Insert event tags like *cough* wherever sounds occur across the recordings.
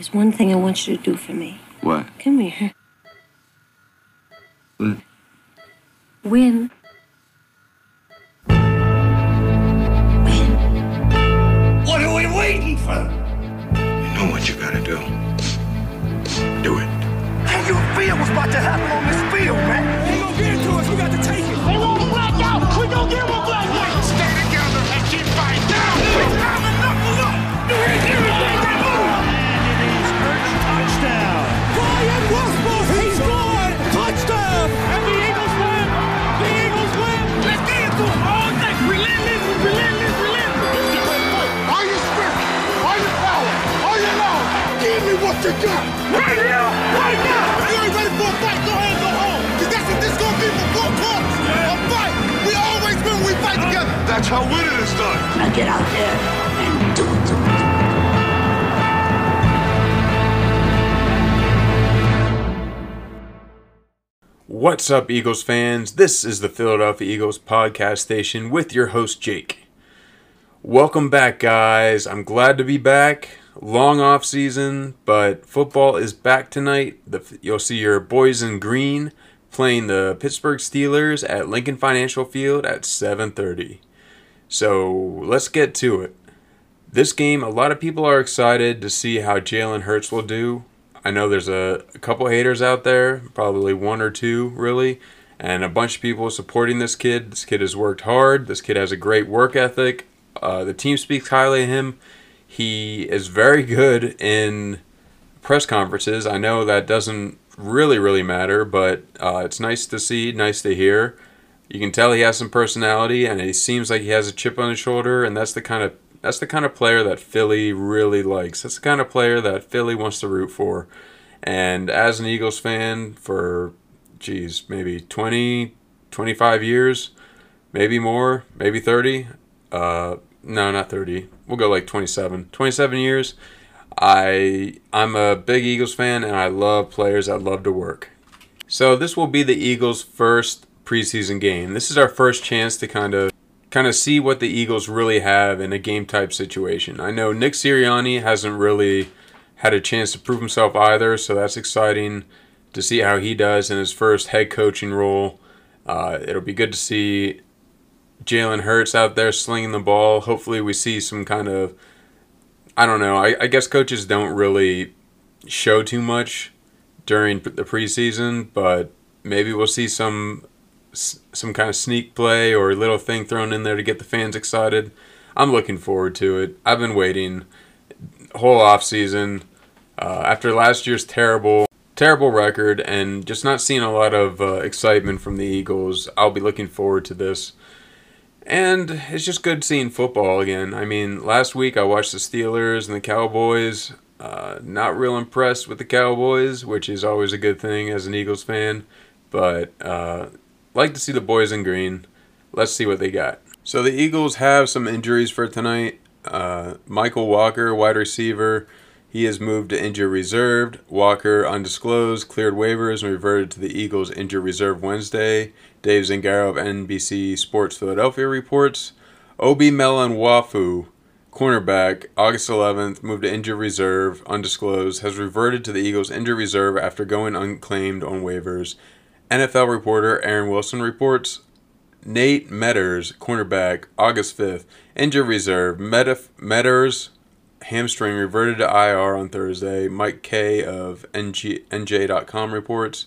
There's one thing I want you to do for me. What? Come here. What? Win. Win. What are we waiting for? You know what you gotta do. Do it. How you feel what's about to happen on how winning is done. Now get out there and do it. Do it. What's up, Eagles fans? This is the Philadelphia Eagles podcast station with your host, Jake. Welcome back, guys. I'm glad to be back. Long off season, but football is back tonight. The, you'll see your boys in green playing the Pittsburgh Steelers at Lincoln Financial Field at 7:30. So let's get to it. This game, a lot of people are excited to see how Jalen Hurts will do. I know there's a, a couple haters out there, probably one or two really, and a bunch of people supporting this kid. This kid has worked hard. This kid has a great work ethic. Uh, the team speaks highly of him. He is very good in press conferences. I know that doesn't really, really matter, but uh, it's nice to see, nice to hear. You can tell he has some personality, and he seems like he has a chip on his shoulder, and that's the kind of that's the kind of player that Philly really likes. That's the kind of player that Philly wants to root for. And as an Eagles fan for, geez, maybe 20, 25 years, maybe more, maybe 30. Uh, no, not 30. We'll go like 27. 27 years. I I'm a big Eagles fan and I love players that love to work. So this will be the Eagles' first preseason game. This is our first chance to kind of kind of see what the Eagles really have in a game type situation. I know Nick Sirianni hasn't really had a chance to prove himself either, so that's exciting to see how he does in his first head coaching role. Uh, it'll be good to see Jalen Hurts out there slinging the ball. Hopefully, we see some kind of I don't know. I, I guess coaches don't really show too much during the preseason, but maybe we'll see some some kind of sneak play or little thing thrown in there to get the fans excited. I'm looking forward to it. I've been waiting whole off season uh, after last year's terrible terrible record and just not seeing a lot of uh, excitement from the Eagles. I'll be looking forward to this. And it's just good seeing football again. I mean, last week I watched the Steelers and the Cowboys. Uh, not real impressed with the Cowboys, which is always a good thing as an Eagles fan. But uh, like to see the boys in green. Let's see what they got. So the Eagles have some injuries for tonight. Uh, Michael Walker, wide receiver, he is moved to injured reserved. Walker, undisclosed, cleared waivers and reverted to the Eagles injured reserve Wednesday. Dave Zangaro of NBC Sports Philadelphia reports. Obi Melifonwu, cornerback, August 11th, moved to injured reserve, undisclosed, has reverted to the Eagles injured reserve after going unclaimed on waivers. NFL reporter Aaron Wilson reports Nate Meadors, cornerback, August 5th, injured reserve. Meadors hamstring reverted to IR on Thursday. Mike Kaye of NG, NJ.com reports.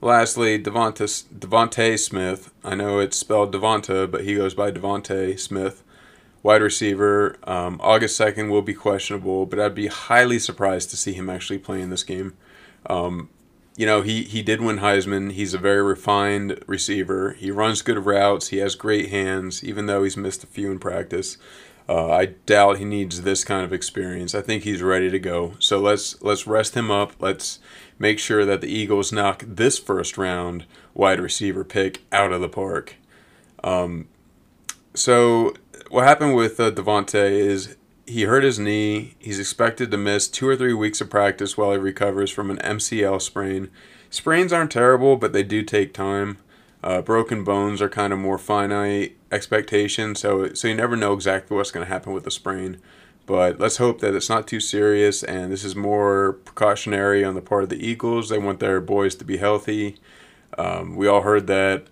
Lastly, Devonta, Devontae Smith. I know it's spelled Devonta, but he goes by Devontae Smith. Wide receiver. Um, August 2nd will be questionable, but I'd be highly surprised to see him actually play in this game. Um, you know, he, he did win Heisman. He's a very refined receiver. He runs good routes. He has great hands, even though he's missed a few in practice. Uh, I doubt he needs this kind of experience. I think he's ready to go. So let's let's rest him up. Let's make sure that the Eagles knock this first round wide receiver pick out of the park. Um, so what happened with uh, Devontae is he hurt his knee. He's expected to miss two or three weeks of practice while he recovers from an MCL sprain. Sprains aren't terrible, but they do take time. Uh, broken bones are kind of more finite expectations, so so you never know exactly what's going to happen with a sprain. but let's hope that it's not too serious and this is more precautionary on the part of the Eagles. They want their boys to be healthy. Um, we all heard that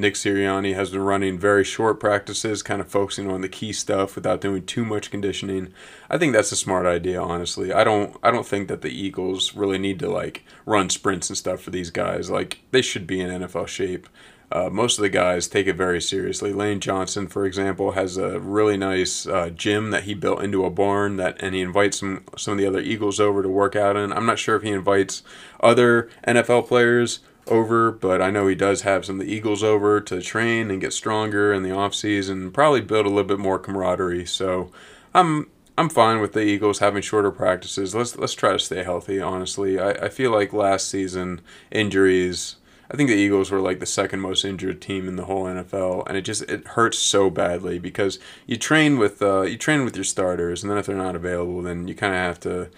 Nick Sirianni has been running very short practices, kind of focusing on the key stuff without doing too much conditioning. I think that's a smart idea, honestly. I don't I don't think that the Eagles really need to like run sprints and stuff for these guys. Like they should be in NFL shape. Uh, most of the guys take it very seriously. Lane Johnson, for example, has a really nice uh, gym that he built into a barn that, and he invites some some of the other Eagles over to work out in. I'm not sure if he invites other NFL players over, but I know he does have some of the Eagles over to train and get stronger in the off season, probably build a little bit more camaraderie. So I'm I'm fine with the Eagles having shorter practices. Let's let's try to stay healthy. Honestly, I, I feel like last season injuries I think the Eagles were like the second most injured team in the whole NFL, and it just it hurts so badly because you train with uh, you train with your starters, and then if they're not available, then you kind of have to,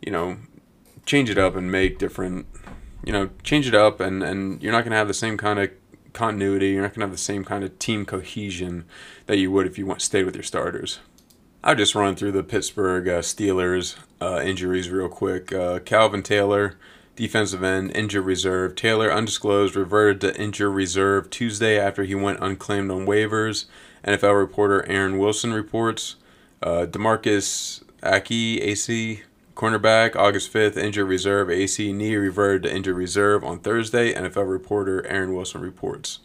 you know, change it up and make different, you know, change it up, and and you're not gonna have the same kind of continuity. You're not gonna have the same kind of team cohesion that you would if you went stayed with your starters. I'll just run through the Pittsburgh uh, Steelers uh, injuries real quick. Uh, Calvin Taylor defensive end, injured reserve. Taylor, undisclosed, reverted to injured reserve Tuesday after he went unclaimed on waivers. NFL reporter Aaron Wilson reports. Uh, Demarcus Acy, Acy, cornerback, August 5th, injured reserve. Acy knee reverted to injured reserve on Thursday. NFL reporter Aaron Wilson reports.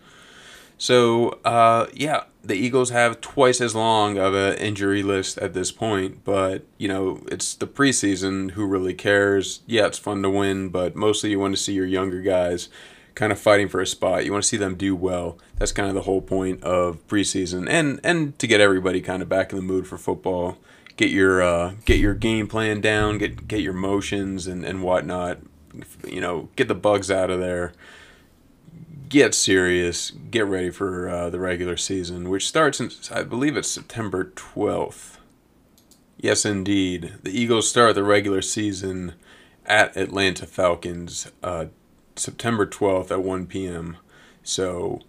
So, uh, yeah, the Eagles have twice as long of an injury list at this point, but, you know, it's the preseason. Who really cares? Yeah, it's fun to win, but mostly you want to see your younger guys kind of fighting for a spot. You want to see them do well. That's kind of the whole point of preseason, and and to get everybody kind of back in the mood for football. Get your uh, get your game plan down. Get get your motions and and whatnot. You know, get the bugs out of there get serious, get ready for uh, the regular season, which starts in, I believe it's September 12th. Yes, indeed. The Eagles start the regular season at Atlanta Falcons uh, September 12th at 1 p.m. So,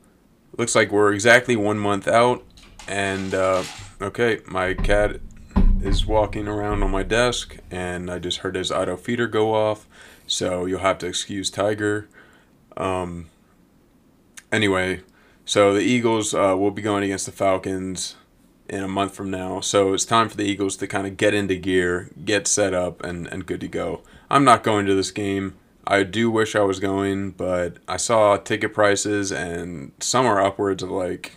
looks like we're exactly one month out. And, uh, okay, my cat is walking around on my desk, and I just heard his auto feeder go off. So, you'll have to excuse Tiger. Um, anyway, so the Eagles uh, will be going against the Falcons in a month from now. So it's time for the Eagles to kind of get into gear, get set up, and, and good to go. I'm not going to this game. I do wish I was going, but I saw ticket prices and some are upwards of like,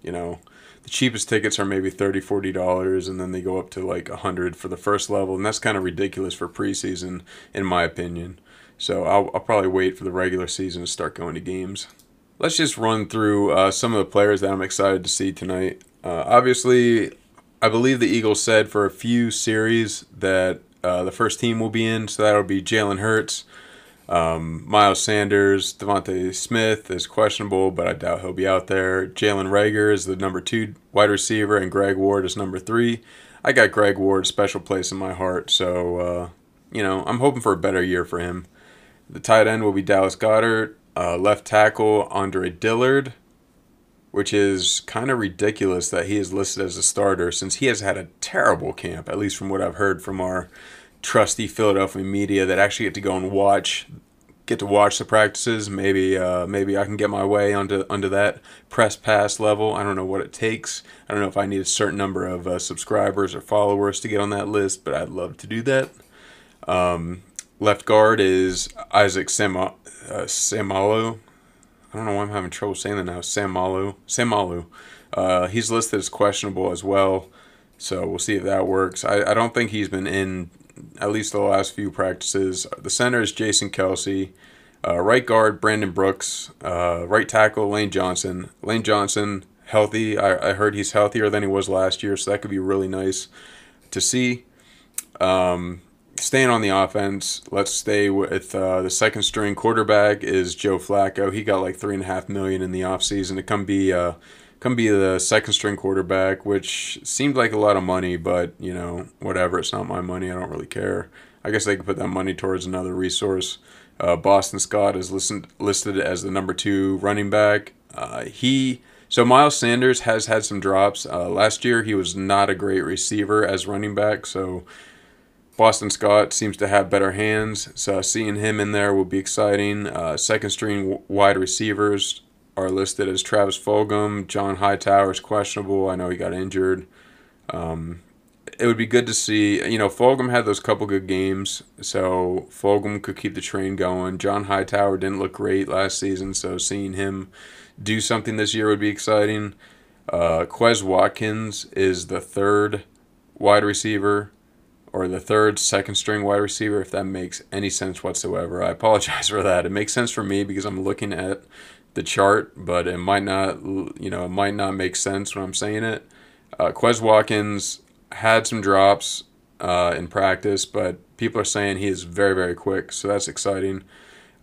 you know, the cheapest tickets are maybe $30, $40, and then they go up to like 100 for the first level, and that's kind of ridiculous for preseason, in my opinion. So I'll, I'll probably wait for the regular season to start going to games let's just run through uh, some of the players that I'm excited to see tonight. Uh, obviously, I believe the Eagles said for a few series that uh, the first team will be in, so that'll be Jalen Hurts, um, Miles Sanders, DeVonta Smith is questionable, but I doubt he'll be out there. Jalen Reagor is the number two wide receiver, and Greg Ward is number three. I got Greg Ward special place in my heart, so uh, you know I'm hoping for a better year for him. The tight end will be Dallas Goedert. Uh, left tackle Andre Dillard, which is kind of ridiculous that he is listed as a starter since he has had a terrible camp, at least from what I've heard from our trusty Philadelphia media that actually get to go and watch get to watch the practices. Maybe uh, maybe I can get my way onto under that press pass level. I don't know what it takes. I don't know if I need a certain number of uh, subscribers or followers to get on that list, but I'd love to do that. Um, left guard is Isaac Sema, uh, Seumalo. I don't know why I'm having trouble saying that now. Seumalo. Samalu. Uh, he's listed as questionable as well. So we'll see if that works. I, I don't think he's been in at least the last few practices. The center is Jason Kelce. Uh, right guard, Brandon Brooks. Uh, right tackle, Lane Johnson. Lane Johnson, healthy. I, I heard he's healthier than he was last year, so that could be really nice to see. Um, staying on the offense, let's stay with uh, the second string quarterback is Joe Flacco. He got like three and a half million in the offseason to come be uh, come be the second string quarterback, which seemed like a lot of money, but you know whatever. It's not my money. I don't really care. I guess they could put that money towards another resource. Uh, Boston Scott is listed listed as the number two running back. Uh, he So Miles Sanders has had some drops. Uh, last year he was not a great receiver as running back. So Boston Scott seems to have better hands. So seeing him in there will be exciting. Uh, second string wide receivers are listed as Travis Fulgham. John Hightower is questionable. I know he got injured. Um, it would be good to see. You know, Fulgham had those couple good games, so Fulgham could keep the train going. John Hightower didn't look great last season, so seeing him do something this year would be exciting. Uh, Quez Watkins is the third wide receiver, or the third second string wide receiver, if that makes any sense whatsoever. I apologize *laughs* for that. It makes sense for me because I'm looking at the chart, but it might not, you know, it might not make sense when I'm saying it. Uh, Quez Watkins had some drops uh, in practice, but people are saying he is very, very quick, so that's exciting.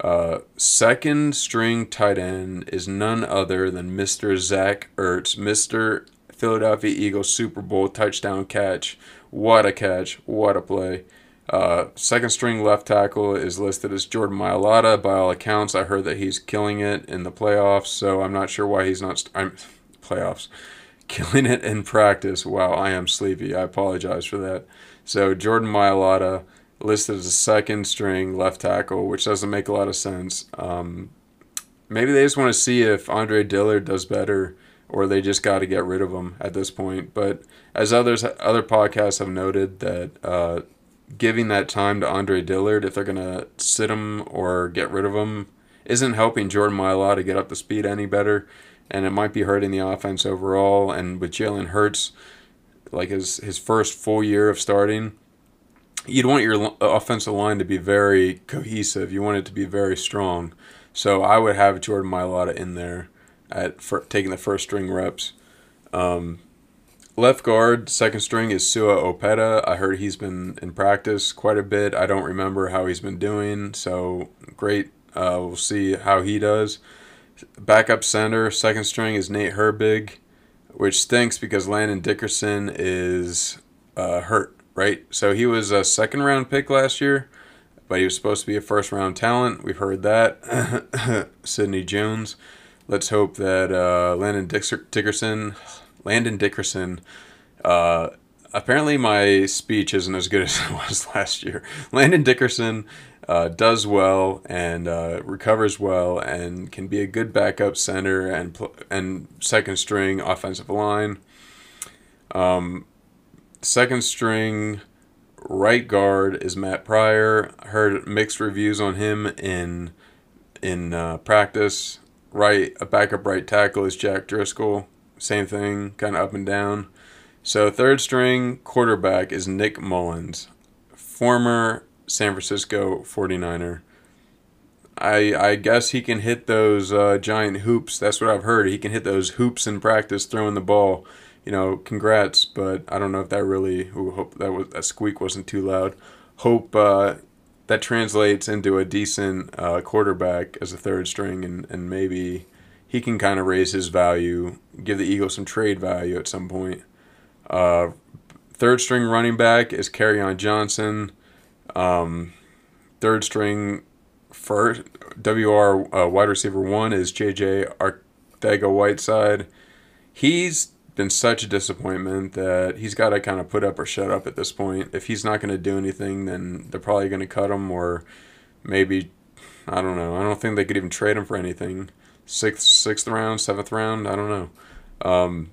Uh, second string tight end is none other than Mr. Zach Ertz, Mr. Philadelphia Eagles Super Bowl touchdown catch. What a catch! What a play! Uh, second string left tackle is listed as Jordan Mailata. By all accounts, I heard that he's killing it in the playoffs, so I'm not sure why he's not. St- I'm playoffs *laughs* killing it in practice. Wow, I am sleepy. I apologize for that. So Jordan Mailata listed as a second string left tackle, which doesn't make a lot of sense. Um, maybe they just want to see if Andre Dillard does better, or they just got to get rid of him at this point. But as others other podcasts have noted, that uh, giving that time to Andre Dillard, if they're gonna sit him or get rid of him, isn't helping Jordan Mailata get up to speed any better and it might be hurting the offense overall. And with Jalen Hurts, like his his first full year of starting, you'd want your offensive line to be very cohesive. You want it to be very strong. So I would have Jordan Mailata in there at for taking the first string reps. Um, left guard, second string is Sua Opeta. I heard he's been in practice quite a bit. I don't remember how he's been doing. So great. Uh, we'll see how he does. Backup center, second string is Nate Herbig, which stinks because Landon Dickerson is uh, hurt, right? So he was a second round pick last year, but he was supposed to be a first round talent. We've heard that. *coughs* Sidney Jones. Let's hope that uh, Landon Dickerson, Landon Dickerson, uh, apparently my speech isn't as good *laughs* as it was last year. Landon Dickerson uh, does well and uh, recovers well and can be a good backup center and pl- and second string offensive line. Um, second string right guard is Matt Pryor. Heard mixed reviews on him in in uh, practice. Right, a backup right tackle is Jack Driscoll. Same thing, kind of up and down. So third string quarterback is Nick Mullens, former San Francisco 49er. I I guess he can hit those uh, giant hoops. That's what I've heard. He can hit those hoops in practice throwing the ball. You know, congrats, but I don't know if that really. Ooh, hope that was that squeak wasn't too loud. Hope uh, that translates into a decent uh, quarterback as a third string, and and maybe he can kind of raise his value, give the Eagles some trade value at some point. Uh, third string running back is on Johnson. Um, third string first WR uh, wide receiver one is JJ Arcega Whiteside. He's been such a disappointment that he's got to kind of put up or shut up at this point. If he's not going to do anything, then they're probably going to cut him or maybe I don't know. I don't think they could even trade him for anything. Sixth, sixth round, seventh round. I don't know. Um,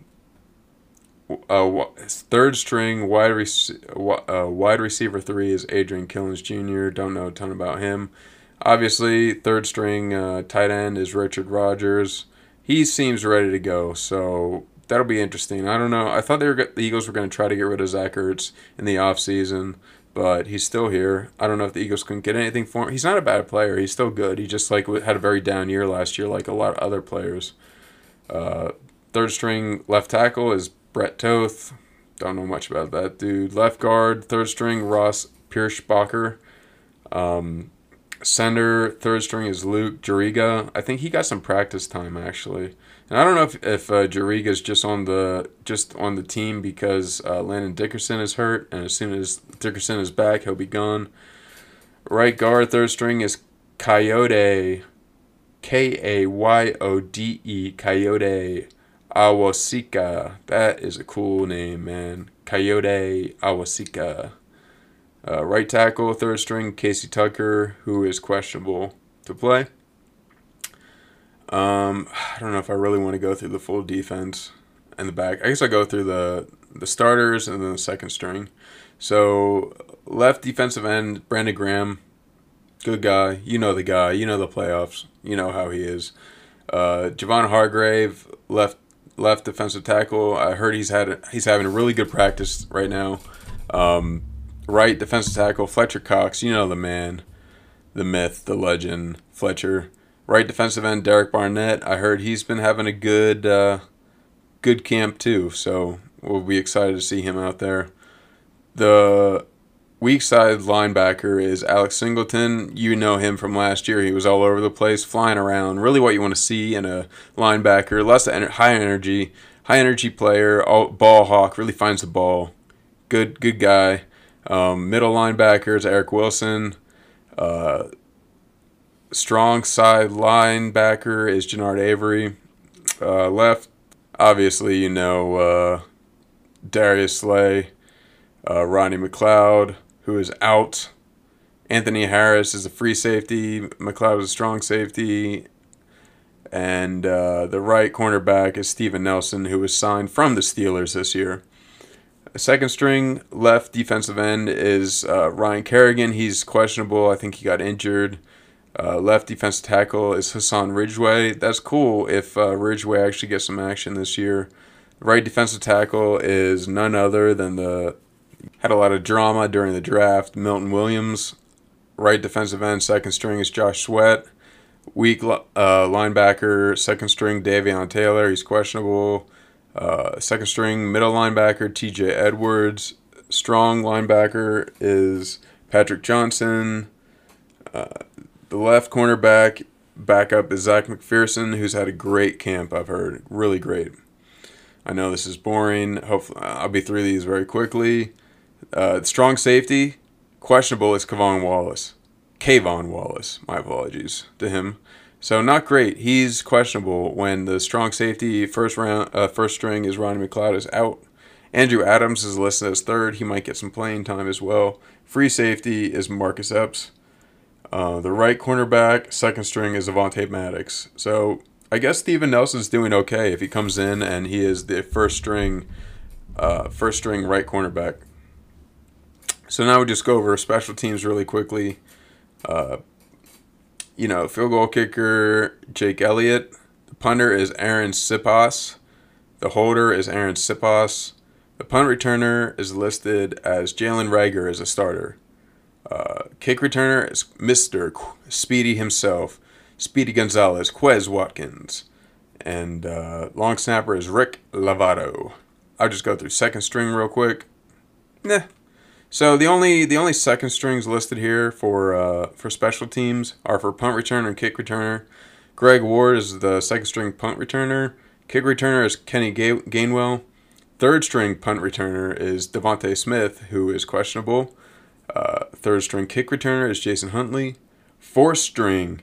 uh, third string wide rec- uh, wide receiver three is Adrian Killins Jr. Don't know a ton about him. Obviously, third string uh, tight end is Richard Rodgers. He seems ready to go, so that'll be interesting. I don't know. I thought they were the Eagles were going to try to get rid of Zach Ertz in the offseason, but he's still here. I don't know if the Eagles can get anything for him. He's not a bad player. He's still good. He just like had a very down year last year, like a lot of other players. Uh, third string left tackle is Brett Toth. Don't know much about that dude. Left guard, third string, Ross Pierschbacher. Um, center, third string is Luke Juriga. I think he got some practice time actually. And I don't know if if uh, is just on the just on the team because uh, Landon Dickerson is hurt, and as soon as Dickerson is back, he'll be gone. Right guard, third string is Coyote, K A Y O D E, Coyote Awosika. That is a cool name, man. Coyote Awosika. Uh, right tackle, third string, Casey Tucker, who is questionable to play. Um, I don't know if I really want to go through the full defense and the back. I guess I go through the the starters and then the second string. So left defensive end, Brandon Graham, good guy. You know the guy. You know the playoffs. You know how he is. Uh, Javon Hargrave, left left defensive tackle. I heard he's had he's having a really good practice right now. Um, right defensive tackle Fletcher Cox. You know the man, the myth, the legend, Fletcher. Right defensive end Derek Barnett. I heard he's been having a good uh, good camp too. So we'll be excited to see him out there. The weak side linebacker is Alex Singleton. You know him from last year. He was all over the place, flying around. Really, what you want to see in a linebacker. Less ener- high energy, high energy player. All, ball hawk. Really finds the ball. Good, good guy. Um, middle linebackers Eric Wilson. Uh, strong side linebacker is Genard Avery. Uh, left, obviously, you know uh, Darius Slay. Uh, Rodney McLeod, who is out. Anthony Harris is a free safety. McLeod is a strong safety. And uh, the right cornerback is Steven Nelson, who was signed from the Steelers this year. Second string left defensive end is uh, Ryan Kerrigan. He's questionable. I think he got injured. Uh, left defensive tackle is Hassan Ridgeway. That's cool if uh, Ridgeway actually gets some action this year. Right defensive tackle is none other than the had a lot of drama during the draft. Milton Williams, right defensive end, second string is Josh Sweat. Weak uh, linebacker, second string Davion Taylor. He's questionable. Uh, second string middle linebacker T.J. Edwards. Strong linebacker is Patrick Johnson. Uh, the left cornerback backup is Zach McPhearson, who's had a great camp. I've heard really great. I know this is boring. Hopefully, I'll be through these very quickly. Uh, strong safety, questionable is Kavon Wallace. Kavon Wallace, my apologies to him. So not great. He's questionable when the strong safety first round uh, first string is Ronnie McLeod is out. Andrew Adams is listed as third. He might get some playing time as well. Free safety is Marcus Epps. Uh, the right cornerback, second string is Avonte Maddox. So I guess Steven Nelson's doing okay if he comes in and he is the first string, uh, first string right cornerback. So now we just go over special teams really quickly. Uh, you know, field goal kicker Jake Elliott. The punter is Arryn Siposs. The holder is Arryn Siposs. The punt returner is listed as Jalen Reagor as a starter. Uh, kick returner is Mr. Speedy himself, Speedy Gonzalez, Quez Watkins. And uh, long snapper is Rick Lovato. I'll just go through second string real quick. Nah, so the only the only second strings listed here for uh, for special teams are for punt returner and kick returner. Greg Ward is the second string punt returner. Kick returner is Kenny Gainwell. Third string punt returner is DeVonta Smith, who is questionable. Uh, third string kick returner is Jason Huntley. Fourth string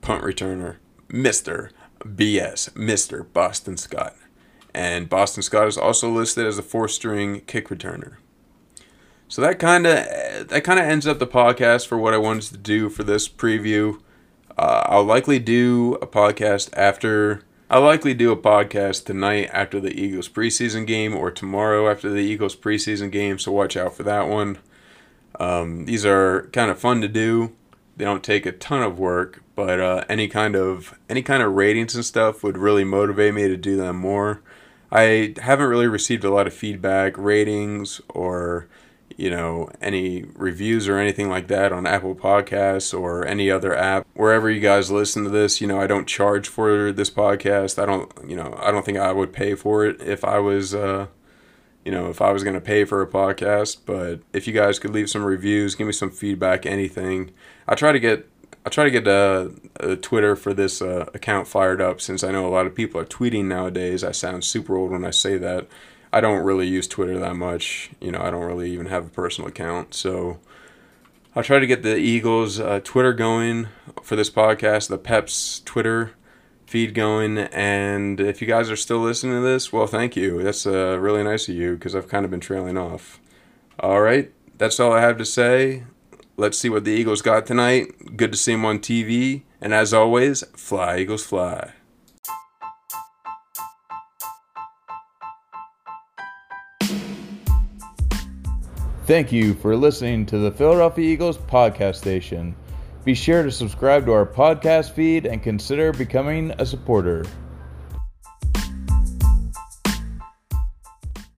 punt returner, Mister BS, Mister Boston Scott, and Boston Scott is also listed as a fourth string kick returner. So that kind of that kind of ends up the podcast for what I wanted to do for this preview. Uh, I'll likely do a podcast after. I'll likely do a podcast tonight after the Eagles preseason game or tomorrow after the Eagles preseason game. So watch out for that one. Um, these are kind of fun to do. They don't take a ton of work, but uh, any kind of any kind of ratings and stuff would really motivate me to do them more. I haven't really received a lot of feedback, ratings, or you know, any reviews or anything like that on Apple Podcasts or any other app. Wherever you guys listen to this, you know, I don't charge for this podcast. I don't, you know, I don't think I would pay for it if I was, uh, you know, if I was going to pay for a podcast. But if you guys could leave some reviews, give me some feedback, anything. I try to get I try to get uh, a Twitter for this uh, account fired up since I know a lot of people are tweeting nowadays. I sound super old when I say that. I don't really use Twitter that much. You know, I don't really even have a personal account. So I'll try to get the Eagles uh, Twitter going for this podcast, the Peps Twitter. Feed going. And if you guys are still listening to this, well, thank you. That's uh, really nice of you because I've kind of been trailing off. All right, that's all I have to say. Let's see what the Eagles got tonight. Good to see them on TV. And as always, fly, Eagles, fly. Thank you for listening to the Philadelphia Eagles podcast station. Be sure to subscribe to our podcast feed and consider becoming a supporter.